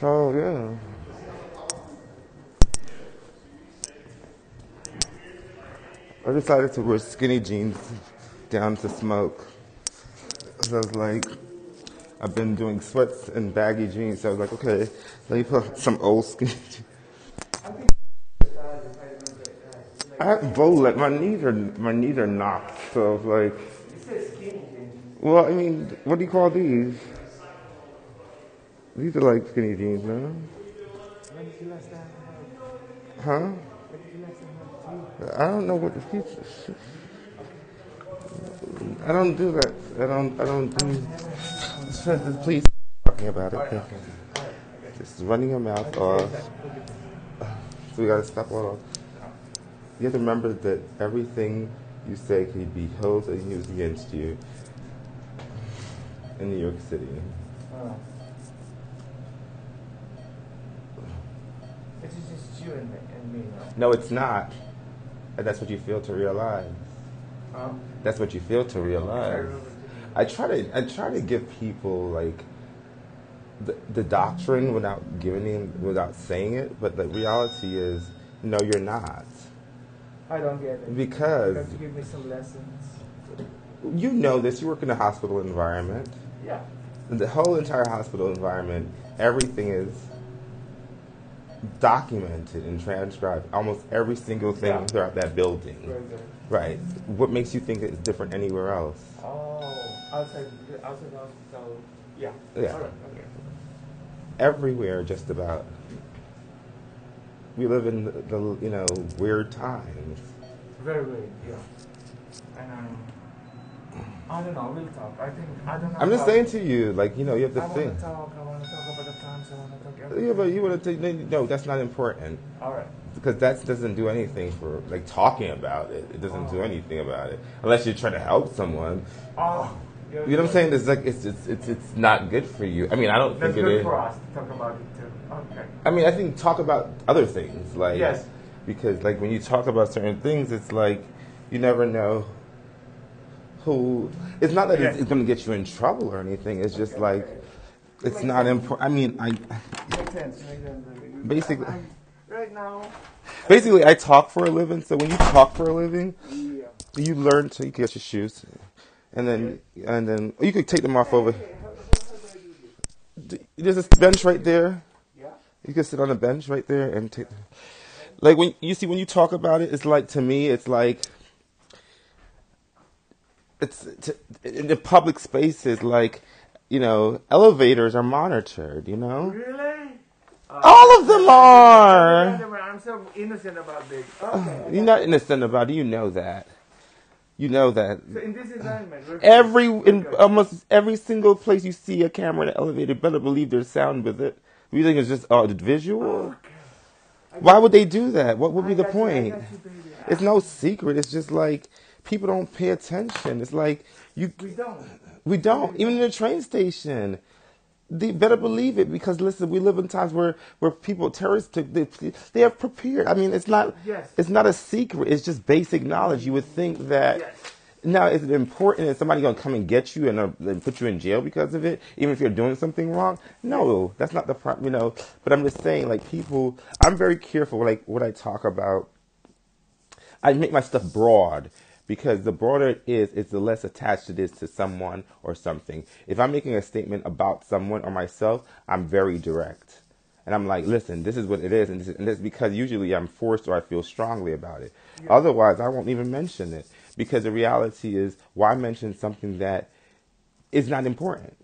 So yeah. I decided to wear skinny jeans down to smoke. So I was like, I've been doing sweats and baggy jeans. So I was like, okay, let me put some old skinny jeans. I have bowleg. My knees are my knees are knocked. So I was like, well, I mean, what do you call these? These are like skinny jeans, no? Huh? I don't know what the future. I don't do that. I don't. I don't do. Please talking about it. Just running your mouth off. So we gotta stop all. You have to remember that everything you say can be held and used against you in New York City. Oh. It is just you and, and me, right? No, it's not. That's what you feel to realize. Huh? That's what you feel to realize. I try to I try to give people like the, the doctrine without giving them without saying it, but the reality is no, you're not. I don't get it. Because- You have to give me some lessons. You know this. You work in a hospital environment. Yeah. The whole entire hospital environment, everything is documented and transcribed. Almost every single thing Yeah. throughout that building. Right. What makes you think it's different anywhere else? Oh, outside, outside the hospital. Yeah. Yeah. Right. Okay. everywhere just about we live in the, the you know weird times Very good. Yeah. And um, I don't know. We'll talk. I think I don't know. i'm just saying to you like you know you have to I think to talk. I want to talk about the times. I want to talk. yeah but you want to take no that's not important All right. because that doesn't do anything for like talking about it it doesn't do Oh. anything about it unless you're trying to help someone Oh. you know what i'm saying it's like it's it's it's, it's not good for you i mean i don't That's think it good for us to talk about it too. Okay. I mean, I think talk about other things, like Yes. because like when you talk about certain things, it's like you never know who. It's not that it's, it's going to get you in trouble or anything. It's just like it's not important. I mean, I Makes sense. Basically- I'm- right now. basically I talk for a living. So when you talk for a living, Yeah. you learn to you get your shoes, and then and then you could take them off over. This? There's a bench right there. Yeah. You can sit on a bench right there and take. Like when you see when you talk about it, it's like to me, it's like it's to, in the public spaces. Like you know, elevators are monitored. You know, Really? Uh, all of them are. I'm so innocent about this. Okay. You're not innocent about it. You know that. You know that. So in this environment, Every in almost every single place you see a camera in an elevator, better believe there's sound with it. You think it's just uh, visual? I Why would they do that? What would be I the got you, point? you. It's no secret. It's just like people don't pay attention. It's like you We don't. We don't even in the train station. They better believe it because listen, we live in times where where people terrorists they they are prepared. I mean, it's not Yes. it's not a secret. It's just basic knowledge. You would think that. Yes. Now, is it important? Is somebody to come and get you and, uh, and put you in jail because of it, even if you're doing something wrong? No, that's not the problem, you know. But I'm just saying, like, people, I'm very careful, like, what I talk about. I make my stuff broad because the broader it is, it's the less attached it is to someone or something. If I'm making a statement about someone or myself, I'm very direct. And I'm like, listen, this is what it is. And this, and this because usually I'm forced or I feel strongly about it. Otherwise, I won't even mention it because the reality is, why mention something that is not important?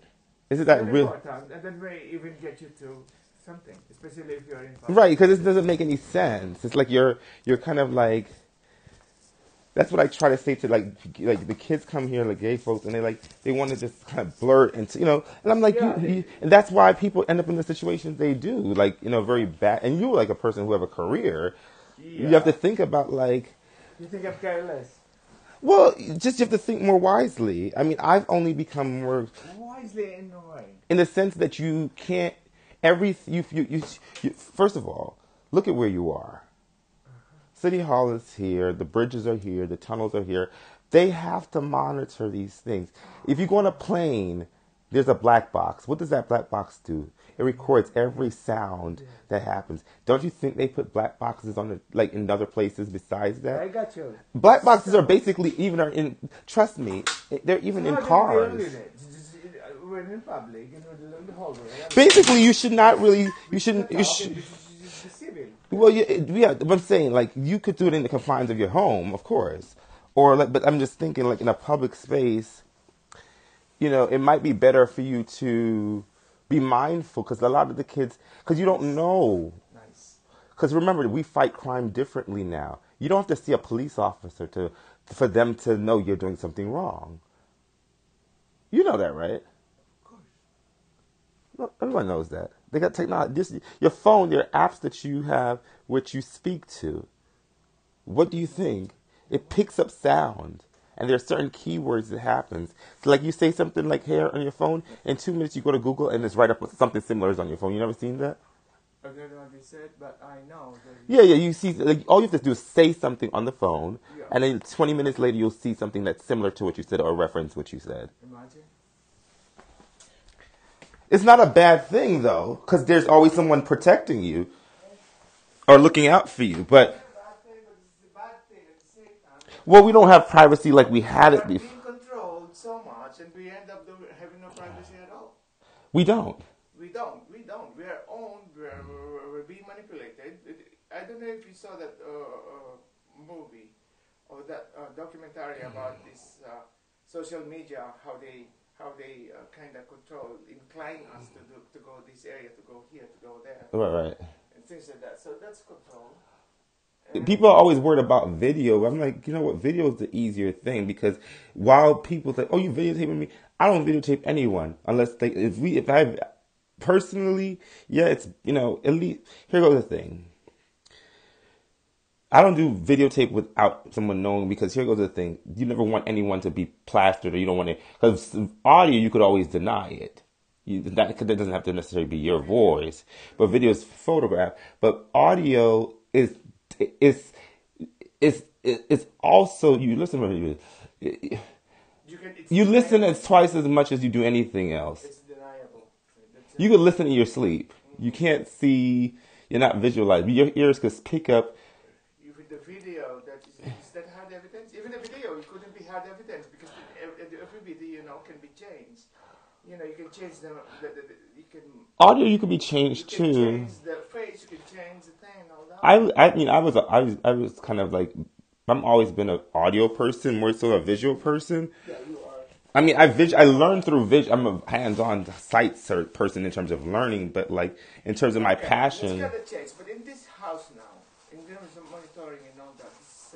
Isn't that Very real? important. And that may even get you to something, especially if you're in. Right, because it doesn't make any sense. It's like you're you're kind of like. That's what I try to say to like like the kids come here like gay folks and they like they want to just kind of blurt into you know and I'm like Yeah. you, you, and that's why people end up in the situations they do like you know very bad and you're like a person who have a career you have to think about like You think I'm careless? well just you have to think more wisely I mean I've only become more Wisely in way. in the sense that you can't every you, you, you, you first of all look at where you are city hall is here the bridges are here the tunnels are here they have to monitor these things if you go on a plane There's a black box. What does that black box do? It records every sound that happens. Don't you think they put black boxes on the like in other places besides that? I got you. Black boxes are basically even are in. Trust me, they're even in How do they cars. deal with it? Uh, just- just- When in public, you know, the, the hallway. and Basically, you should not really. You shouldn't. You should. this is- this is civil. Well, yeah, yeah. But I'm saying like you could do it in the confines of your home, of course, or like. But I'm just thinking like in a public space. You know, it might be better for you to be mindful because a lot of the kids, because you don't know. Nice. Because remember, we fight crime differently now. You don't have to see a police officer to for them to know you're doing something wrong. You know that, right? Of course. Everyone knows that. They got technology. This, your phone, your apps that you have which you speak to. What do you think? It picks up sound. And there are certain keywords that happens. So like you say something like hair on your phone, in two minutes you go to Google and it's right up with something similar is on your phone. You never seen that? I don't know what they said, but I know. Yeah, yeah. You see, like, all you have to do is say something on the phone, Yeah. and then 20 minutes later you'll see something that's similar to what you said or reference what you said. Imagine. It's not a bad thing though, because there's always someone protecting you or looking out for you. But Bad thing, but it's a bad thing at the same time. well, we don't have privacy like we had it before. so much, and we end up having no privacy at all. We don't. We don't. We don't. We are owned. We're, we're, we're being manipulated. I don't know if you saw that uh, uh, movie or that uh, documentary about this uh, social media, how they how they uh, kind of control, incline us to do, to go this area, to go here, to go there, Right, right. and things like that. So that's control. And People are always worried about video. I'm like, you know what? Video is the easier thing because while people say, "Oh, you videotaping me," I don't videotape anyone unless they. If we, if I personally, yeah, it's you know, at least here goes the thing. I don't do videotape without someone knowing because here goes the thing. You never want anyone to be plastered or you don't want to, because audio, you could always deny it. You, that, that doesn't have to necessarily be your voice, but video is photograph. But audio is, is, is, is also, you listen to it, you can. You listen deniable. as twice as much as you do anything else. It's deniable. You could listen in your sleep. You can't see, you're not visualized. Your ears could pick up Even the video, that is, is that hard evidence? Even the video, it couldn't be hard evidence because the, every, every video, you know, can be changed. You know, you can change the, the, the, the you can, audio. You could be you changed can too. change the face, you can change the thing, all that. I I mean I was a, I was I was kind of like I'm always been an audio person more so a visual person. yeah, you are. I mean I vis- I learned through vision. I'm a hands-on ser- person in terms of learning, but like in terms of my Okay, passion. Let's get a change, but in this house now, in terms of monitoring and all that, it's,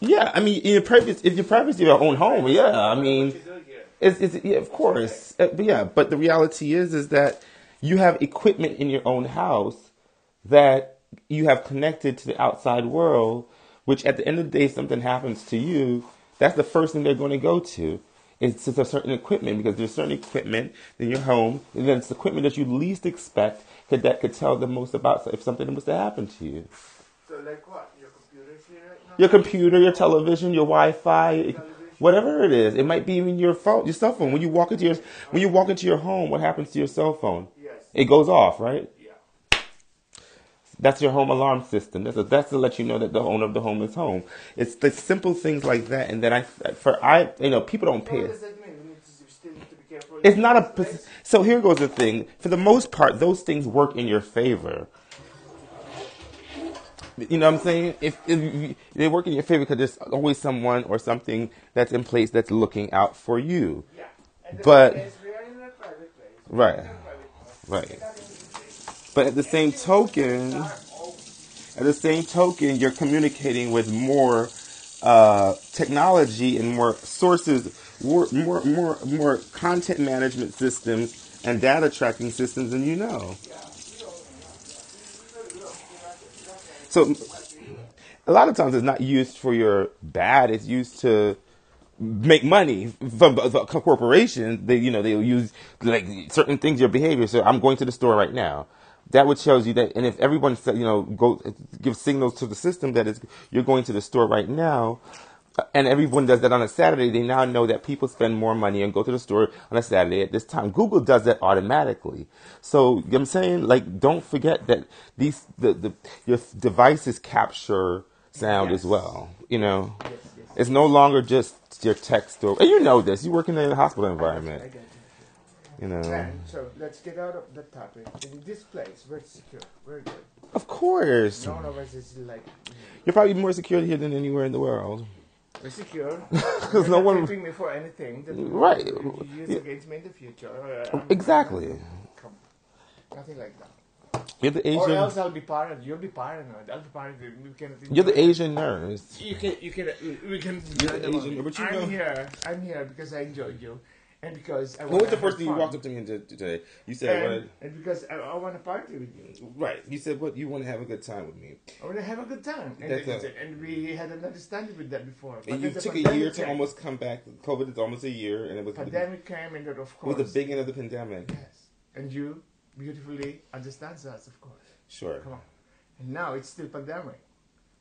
Yeah, I mean in your privacy if your privacy of your own home, yeah. I mean what you do here. It's, it's yeah, of course, Uh, but yeah. But the reality is, is that you have equipment in your own house that you have connected to the outside world. Which, at the end of the day, something happens to you, that's the first thing they're going to go to. It's just a certain equipment because there's certain equipment in your home, and then it's equipment that you least expect could, that could tell the most about if something was to happen to you. So, like what? Your computer's here right now? Your computer, your television, your Wi-Fi, whatever it is. It might be even your phone, your cell phone. When you walk into your when you walk into your home, what happens to your cell phone? Yes. It goes off, right? Yeah. That's your home alarm system. That's a, that's to let you know that the owner of the home is home. It's the simple things like that, and then I for I you know people don't pay it. does that mean? We need to, we still need to be careful. It's not a. So here goes the thing. For the most part, those things work in your favor. You know what I'm saying? If, if they work in your favor because there's always someone or something that's in place that's looking out for you. Yeah. But- thing is, we are in a private place. Right. are in a private place. Right. We're not in the place. But at the same token, at the same token, you're communicating with more uh, technology and more sources, more, more, more, more content management systems and data tracking systems than you know. So a lot of times it's not used for your bad. It's used to make money from the corporations. They, you know, they'll use like certain things, your behavior. So I'm going to the store right now. That would shows you that, and if everyone, you know, go give signals to the system that is you're going to the store right now, and everyone does that on a Saturday, they now know that people spend more money and go to the store on a Saturday at this time. Google does that automatically. So you know what I'm saying, like, don't forget that these the, the your devices capture sound Yes. as well. You know, Yes, yes. it's no longer just your text or and you know this. You work in a hospital environment. I get it. You know, And so let's get out of the topic. In this place, we're secure. We're good. of course, None of us is like you're probably more secure here than anywhere in the world. We're secure. Because no one, taping me for anything that Right. you use against me in the future. Uh, I'm- exactly. Come. Nothing like that. You're the Asian. Or else I'll be paranoid. You'll be paranoid. I'll be paranoid. We can. You're the Asian nurse. You can. You can. We can. You're the Asian, but you I'm know- here. I'm here because I enjoyed you, and because I. What was the first have thing you walked up to me today? You said, And, and because I, I want to party with you. Right. You said, what? You want to have a good time with me. I want to have a good time. And, That's a- and we had an understanding with that before. But And you took a year to almost come back. COVID is almost a year, and it was the, Pandemic came, and then of it course. was the beginning of the pandemic. Yes. And you beautifully understands us, of course. Sure. Come on. And now it's still pandemic.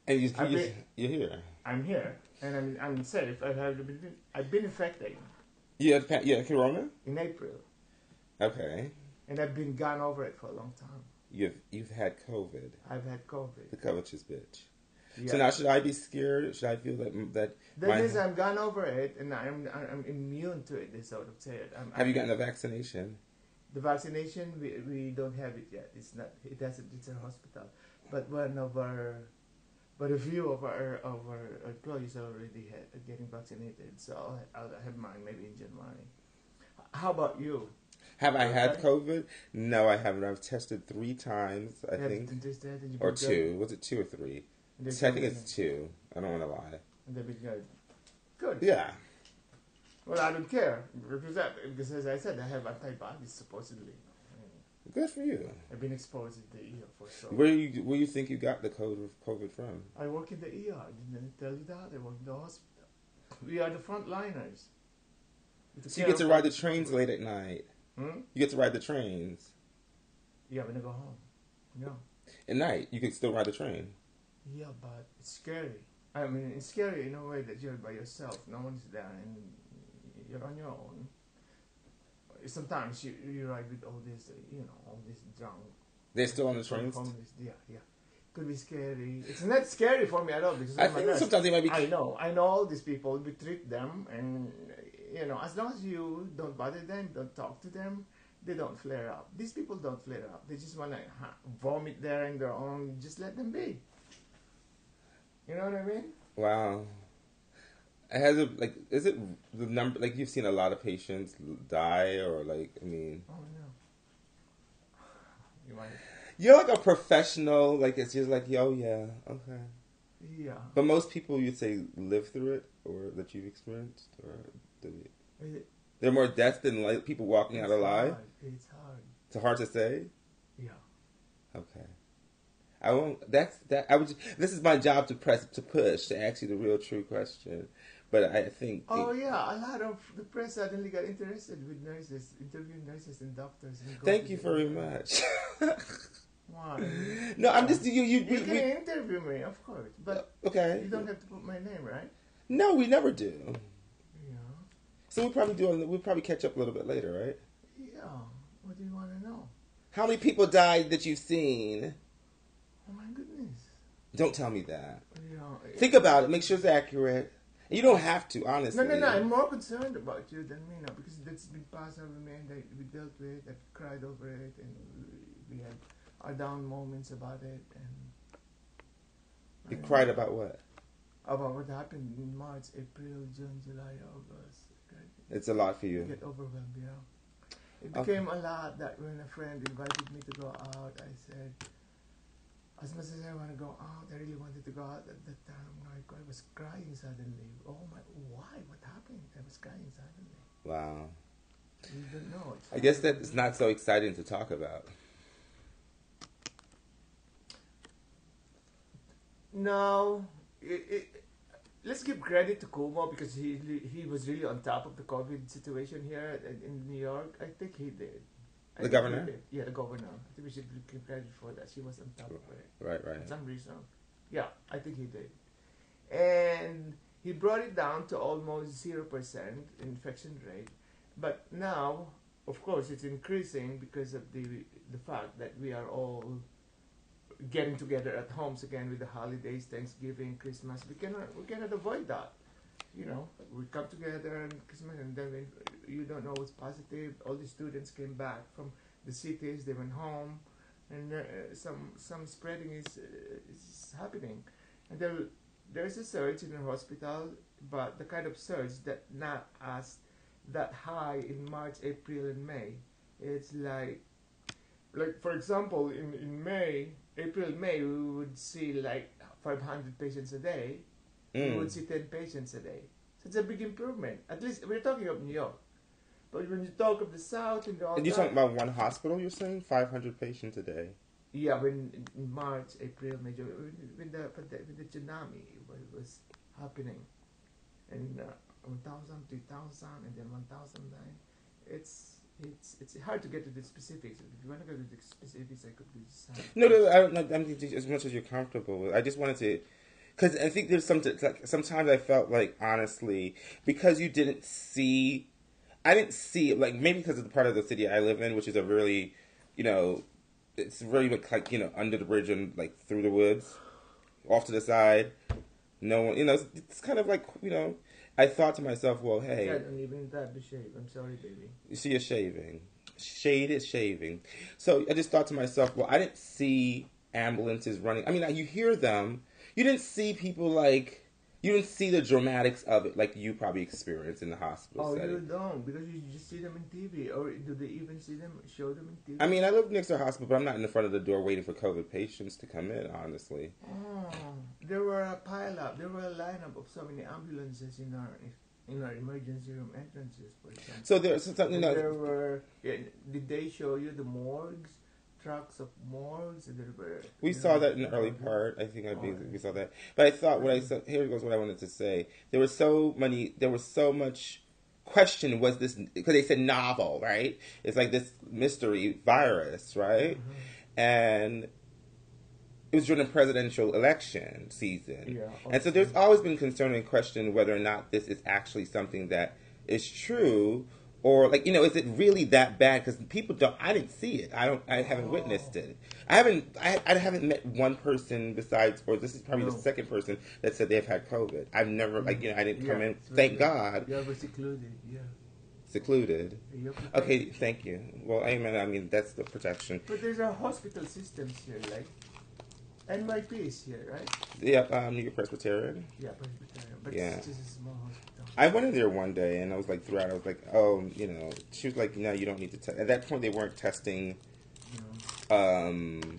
And you, you, you're here. I'm here, and I'm, I'm safe. I've, had, I've been infected You you had corona? in April, Okay. and I've been gone over it for a long time. You've, you've had COVID. I've had COVID. The covetous bitch. Yeah. So now should I be scared? Should I feel that, that the my- thing is, I'm gone over it, and I'm, I'm immune to it, they sort of say it. I'm, have you I'm- gotten a vaccination? The vaccination, we, we don't have it yet. It's not. It hasn't. It's a hospital. But one of our, but a few of our of our employees are already ha- getting vaccinated. So I'll, I'll have mine maybe in January. How about you? Have I had COVID? No, I haven't. I've tested three times, I Have think. you tested and you've Or been good? two. Was it two or three? I think it's two. I don't want to lie. and They've been good. Good. Yeah. Well, I don't care because, because as I said, I have antibodies supposedly. Good for you. I've been exposed in the ER for so. Long. Where you where you think you got the COVID COVID from? I work in the ER. Didn't I tell you that? I work in the hospital. We are the frontliners. So you get to ride the trains late at night. Hmm? You get to ride the trains Yeah, when I go home. Yeah. at night. You can still ride the train. Yeah, but it's scary. I mean, it's scary in a way that you're by yourself. No one's there and you're on your own. Sometimes you, you ride with all this, you know, all this drunk. They're still on the trains. homeless. Yeah, yeah. Could be scary. It's not scary for me at all because I think sometimes they might be. I know, I know all these people. We treat them, and you know, as long as you don't bother them, don't talk to them, they don't flare up. These people don't flare up. They just want to ha- vomit there in their own. Just let them be. You know what I mean? Wow. It has a like. Is it the number? Like you've seen a lot of patients die, or like I mean, Oh no. You might. you're like a professional. Like it's just like, oh yeah, okay. Yeah. But most people, you'd say, live through it, or that you've experienced, or they- It- there are more deaths than like people walking out alive. hard. It's hard. It's hard to say. Yeah. Okay. I won't. That's that. I would. Just, This is my job to press to push to ask you the real true question. But I think. Oh yeah, a lot of the press suddenly got interested with nurses, interviewing nurses and doctors. And Thank you very much. Why? no, I'm just you. You. You we, can we, interview me, of course, but okay. you don't have to put my name, right? No, we never do. Yeah. So we probably do. We'll probably catch up a little bit later, right? Yeah. What do you want to know? How many people died that you've seen? Oh my goodness. Don't tell me that. Yeah. Think about it. Make sure it's accurate. You don't have to, honestly. No, no, no. I'm more concerned about you than me now because that's been passed over me and that we dealt with. I've cried over it and we, had our down moments about it and. You I- cried about what? about what happened in March, April, June, July, August. Okay. It's a lot for You you. get overwhelmed, yeah. It Okay. became a lot that when a friend invited me to go out, I said, as much as I want to go oh, out, I really wanted to go out at that time. Like I was crying suddenly. Oh my, why? What happened? I was crying suddenly. Wow. You don't know. I guess that it's not so exciting to talk about. No, it, it, let's give credit to Cuomo because he he was really on top of the COVID situation here in- in New York. I think he did. The governor? Yeah, the governor. I think we should give credit for that. She was on top of it Right, right. for some reason. Yeah, I think he did. And he brought it down to almost zero percent infection rate. But now, of course, it's increasing because of the the fact that we are all getting together at homes again with the holidays, Thanksgiving, Christmas. We cannot we cannot avoid that. You know, we come together and Christmas, and then you don't know what's positive. All the students came back from the cities; they went home, and uh, some some spreading is uh, is happening, and there there's a surge in the hospital, but the kind of surge that not as that high in March, April, and May. It's like like for example, in in May, April, May, we would see like 500 patients a day. We would Mm. see 10 patients a day. So it's a big improvement. At least we're talking of New York. But when you talk of the South and all And you're that, talking about one hospital, you're saying? 500 patients a day. yeah, when in March, April, May, when when the when the, tsunami was, was happening, and uh, 1,000, 2,000, and then 1,009, it's it's it's hard to get to the specifics. If you want to go to the specifics, I could do some. No, no, I I'm as much as you're comfortable with. I just wanted to, because I think there's some like sometimes I felt like honestly because you didn't see, I didn't see like maybe because of the part of the city I live in, which is a really, you know, it's really like you know under the bridge and like through the woods, off to the side, no one, you know, it's, it's kind of like you know. I thought to myself, well, hey, I don't even that. I'm sorry, baby. you see, you're shaving. Shade is shaving. So I just thought to myself, well, I didn't see ambulances running. I mean, you hear them. You didn't see people like. You didn't see the dramatics of it like you probably experienced in the hospital Oh, you don't because you just see them in TV, or do they even see them show them in TV? I mean, I live next to a hospital, but I'm not in the front of the door waiting for COVID patients to come in. Honestly, Oh, there were a pile up. There were a lineup of so many ambulances in our in our emergency room entrances, for example. so there's something. You there were. Yeah, did they show you the morgues? Trucks of were. we saw that in the early part. I think I Oh, we saw that. But I thought what I said. Here goes what I wanted to say. There was so many. There was so much question. Was this because they said novel, right? It's like this mystery virus, right? Mhm. And it was during the presidential election season. Yeah. And so there's always been concern and question whether or not this is actually something that is true or like you know is it really that bad because people don't i didn't see it i don't i haven't Oh. witnessed it i haven't I, I haven't met one person besides or this is probably No. the second person that said they've had covid i've never like you know i didn't come in it's very thank god You were secluded. Yeah. secluded okay thank you well amen i mean that's the protection But there's a hospital systems here, like NYP is here, right? yeah um new york presbyterian Yeah, Presbyterian. But Yeah. it's just a small. I went in there one day and I was like throughout I was like oh you know she was like no you don't need to test at that point they weren't testing um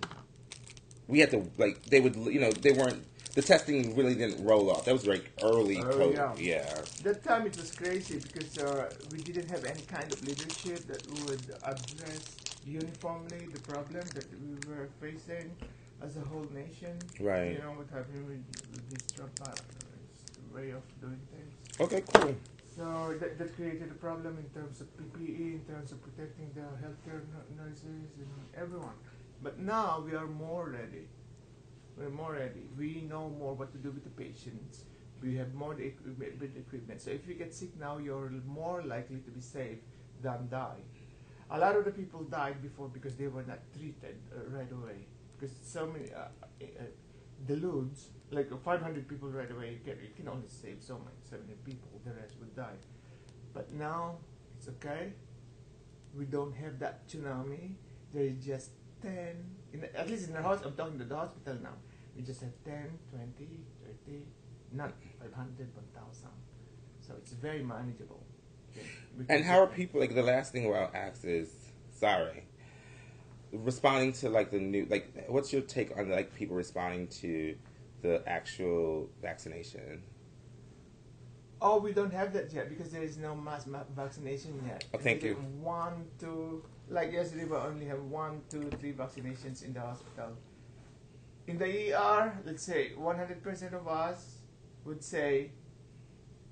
we had to like they would you know they weren't the testing really didn't roll off that was like early Early COVID. yeah That time it was crazy because uh, we didn't have any kind of leadership that would address uniformly the problem that we were facing as a whole nation. Right. You know what happened with, with this Trump uh, way of doing things. Okay cool So that, that created a problem in terms of PPE, in terms of protecting the healthcare nurses and everyone. But now we are more ready. We're more ready. We know more what to do with the patients. We have more equipment. So if you get sick now, you're more likely to be safe than die. A lot of the people died before because they were not treated uh, right away. Because so many uh, uh, deludes, like uh, 500 people right away, you can, you can only save so many, 70 people. The rest would die. But now it's okay. We don't have that tsunami. There is just 10, in at least in the house, I'm talking to the hospital now. We just have 10, 20, 30, not 500, 1,000. So it's very manageable. Okay, and how are people like the last thing I'll ask is sorry responding to like the new like what's your take on like people responding to the actual vaccination Oh, we don't have that yet because there is no mass ma- vaccination yet. Oh, thank you. One, two, like yesterday, we only have one, two, three vaccinations in the hospital. In the ER, let's say 100% of us would say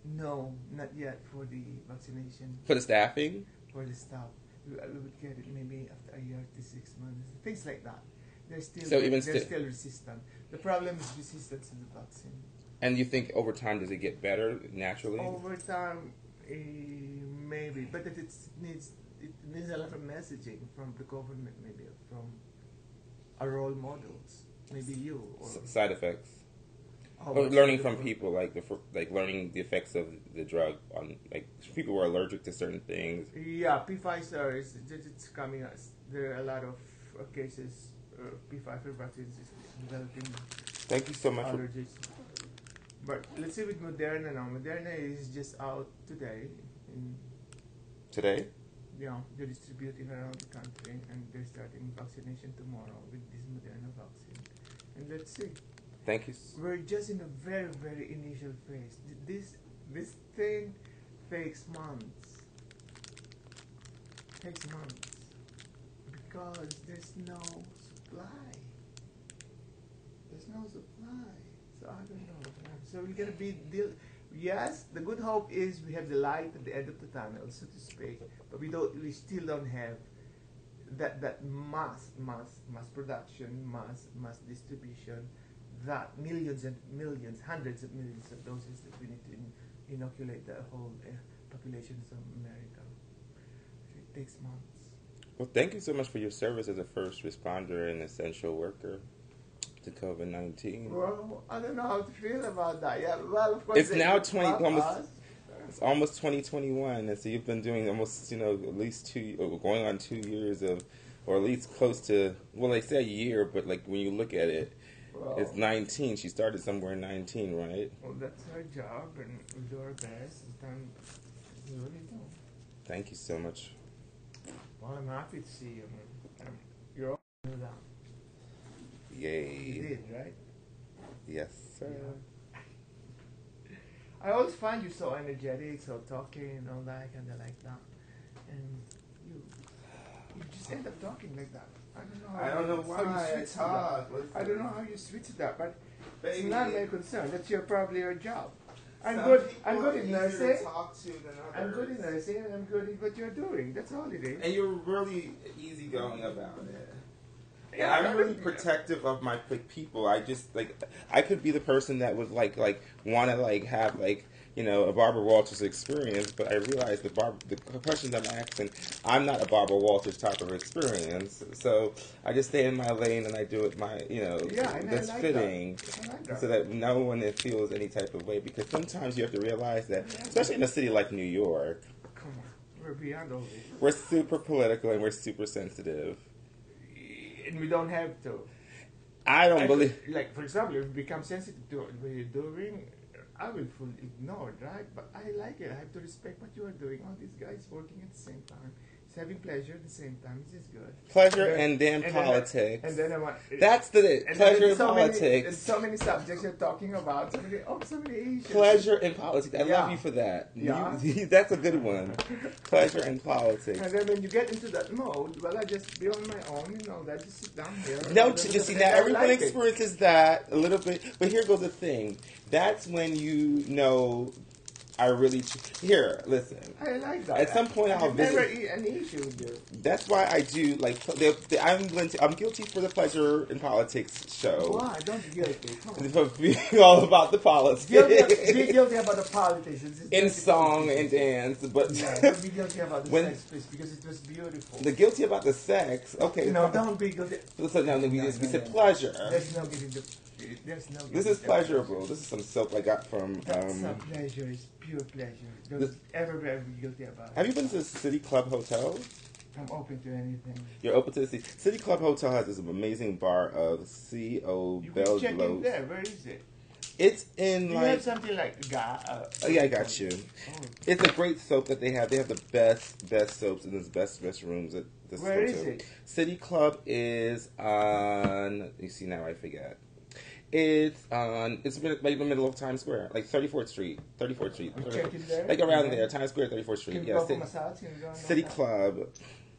no, not yet for the vaccination for the staffing for the staff. We, uh, would get it maybe after a year to six months, things like that. They're still So even they're sti- still resistant. The problem is resistance to the vaccine. And you think over time does it get better naturally? Over time, eh, maybe, but it needs it needs a lot of messaging from the government, maybe from our role models, maybe you or S- side effects. Or much learning from people, like the like learning the effects of the drug on like people who are allergic to certain things. Yeah, Pfizer is it's coming. There are a lot of uh, cases. Uh, Pfizer vaccines is developing Thank you so much. Allergies. But let's see with Moderna now. Moderna is just out today. In, today, Yeah, they're distributing around the country, and they're starting vaccination tomorrow with this Moderna vaccine. And let's see. Thank you. We're just in a very, very initial phase. This this thing takes months. Takes months because there's no supply. There's no supply, so I don't know. So we gotta be deal. Yes, the good hope is we have the light at the end of the tunnel, so to speak. But we don't. We still don't have that that mass mass mass production, mass mass distribution that millions and millions, hundreds of millions of doses that we need to in, inoculate the whole uh, population of America. It takes months. Well, thank you so much for your service as a first responder and essential worker to COVID nineteen. Well, I don't know how to feel about that. Yeah, well, of course. It's now 20 almost- us, It's almost 2021, and so you've been doing almost, you know, at least two, going on two years of, or at least close to, well, they say a year, but like when you look at it, well, it's 19. She started somewhere in 19, right? well, that's our job, and we do our best. Sometimes we really do. Thank you so much. Well, I'm happy to see you. man. Um, you're all that. You Yay. did, right? Yes, sir. I always find you so energetic, so talking and all that, kind of like that. And you, you just end up talking like that. I don't know. I don't know how you why I switch to that. talk. I don't know how you switch to that, but it's Baby. not my concern. That's your probably your job. I'm good. I'm good in easier to nursing. talk to than I'm good in nursing, and I'm good in what you're doing. That's all it is. And you're really easygoing about it. Yeah, I'm really protective of my like, people. I just like I could be the person that would like like want to like have like you know a Barbara Walters experience, but I realize the Bar- the questions I'm asking, I'm not a Barbara Walters type of experience. So I just stay in my lane and I do it my you know Yeah, that's like fitting. I like that. So that no one feels any type of way because sometimes you have to realize that, especially in a city like New York, Come on, we're beyond all this, we're super political and we're super sensitive. and we don't have to. I don't I believe. like for example, if you become sensitive to what you're doing, I will fully ignore right? But I like it. I have to respect what you are doing. All these guys working at the same time, it's having pleasure at the same time. This is good. Pleasure And then- and damn and then I- politics. And then I want. That's the and pleasure then in so Many, politics. there's so many subjects you're talking about. So many, oh, so many issues. Pleasure in politics. I Yeah. love you for that. Yeah. You- that's a good one. Pleasure in politics. And then when you get into that mode, well, I just be on my own, you know, that just sit down here. No, and- just see and now everyone like it. experiences that a little bit, but here goes the thing. That's when you know I really here. Listen, I like that. At some point I I'll have never visit- e- an issue with that's why I do like the, the, I'm guilty, I'm guilty for the pleasure in politics show. Why? Don't be guilty. Come on. For being all about the politics guilty, be guilty about the politics. In song and dance, but Yeah, don't be guilty about the When- sex, please, because it was beautiful. the guilty about the sex. Okay, no, don't be guilty. So now we, No, just, we no, said no. pleasure. There's no getting the. There's no. This is pleasurable. This is some soap I got from. That's a Um, pleasure. It's pure pleasure. Don't This- ever, be guilty about it. have you been to the City Club Hotel? I'm open to anything. You're open to the City. City Club Hotel has this amazing bar of C O You can check in there. Where is it? It's Do in you like. have something like ga? Uh, Oh yeah, I got you. Oh. It's a great soap that they have. They have the best, best soaps and the best, best rooms at this Where is hotel. it? City Club is on. You see now, I forget. It's on. It's in the middle of Times Square, like 34th Street, 34th Street, We check in there. like around Yeah. there, Times Square, 34th Street. Yeah, City, massage? Can we go on City? Club.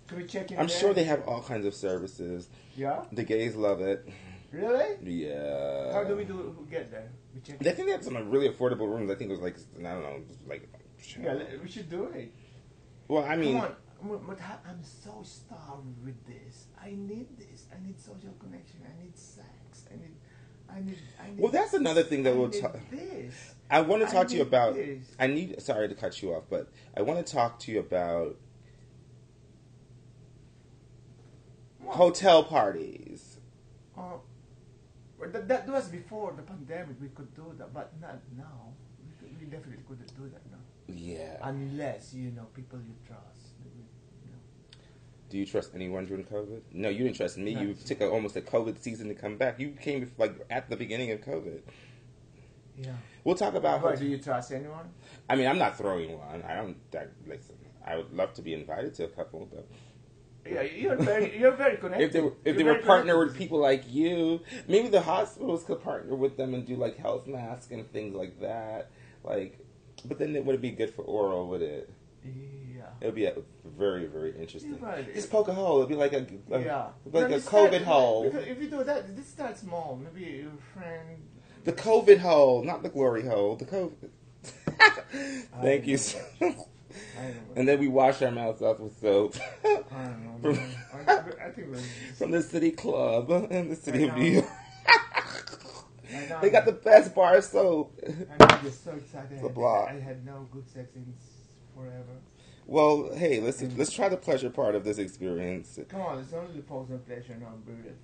Can we check in I'm there? sure they have all kinds of services. Yeah. The gays love it. Really? Yeah. How do we do? Who get there? We check. I think they have some really affordable rooms. I think it was like I don't know, like. Yeah, we should do it. Well, I mean, Come on, but- but I'm so starved with this. I need this. I need social connection. I need sex. I need. I need, I need Well, that's another thing that I we'll talk. I want to talk to you about. this. I need. Sorry to cut you off, but I want to talk to you about hotel parties. Uh, that, that was before the pandemic. We could do that, but not now. We, could, we definitely couldn't do that now, Yeah. unless you know people you trust. Do you trust anyone during COVID? No, you didn't trust me. No. You took a, almost a COVID season to come back. You came like at the beginning of COVID. Yeah. We'll talk about. But do you trust anyone? I mean, I'm not throwing one. I don't. That, listen, I would love to be invited to a couple, but Yeah, you're very, you're very connected. if they were, if You're they were very partner connected. with people like you, maybe the hospitals could partner with them and do like health masks and things like that. Like, but then it would be good for oral, would it? Yeah. It would be a, very very interesting. Yeah, but- Just poke a hole. It'd be like a, a yeah. like No, a COVID start- hole. If, if you do that, this starts small. Maybe your friend. The COVID hole, not the glory hole. The COVID. Thank you. so- I don't know. and then we wash our mouths off with soap I don't know. From- I, I from the city club in the city of. New York. They got the best bar soap. I'm just so excited. It's a block. I had no good sex in forever. Well, hey, let's let's try the pleasure part of this experience. Come on, it's only the pleasure, no, Forget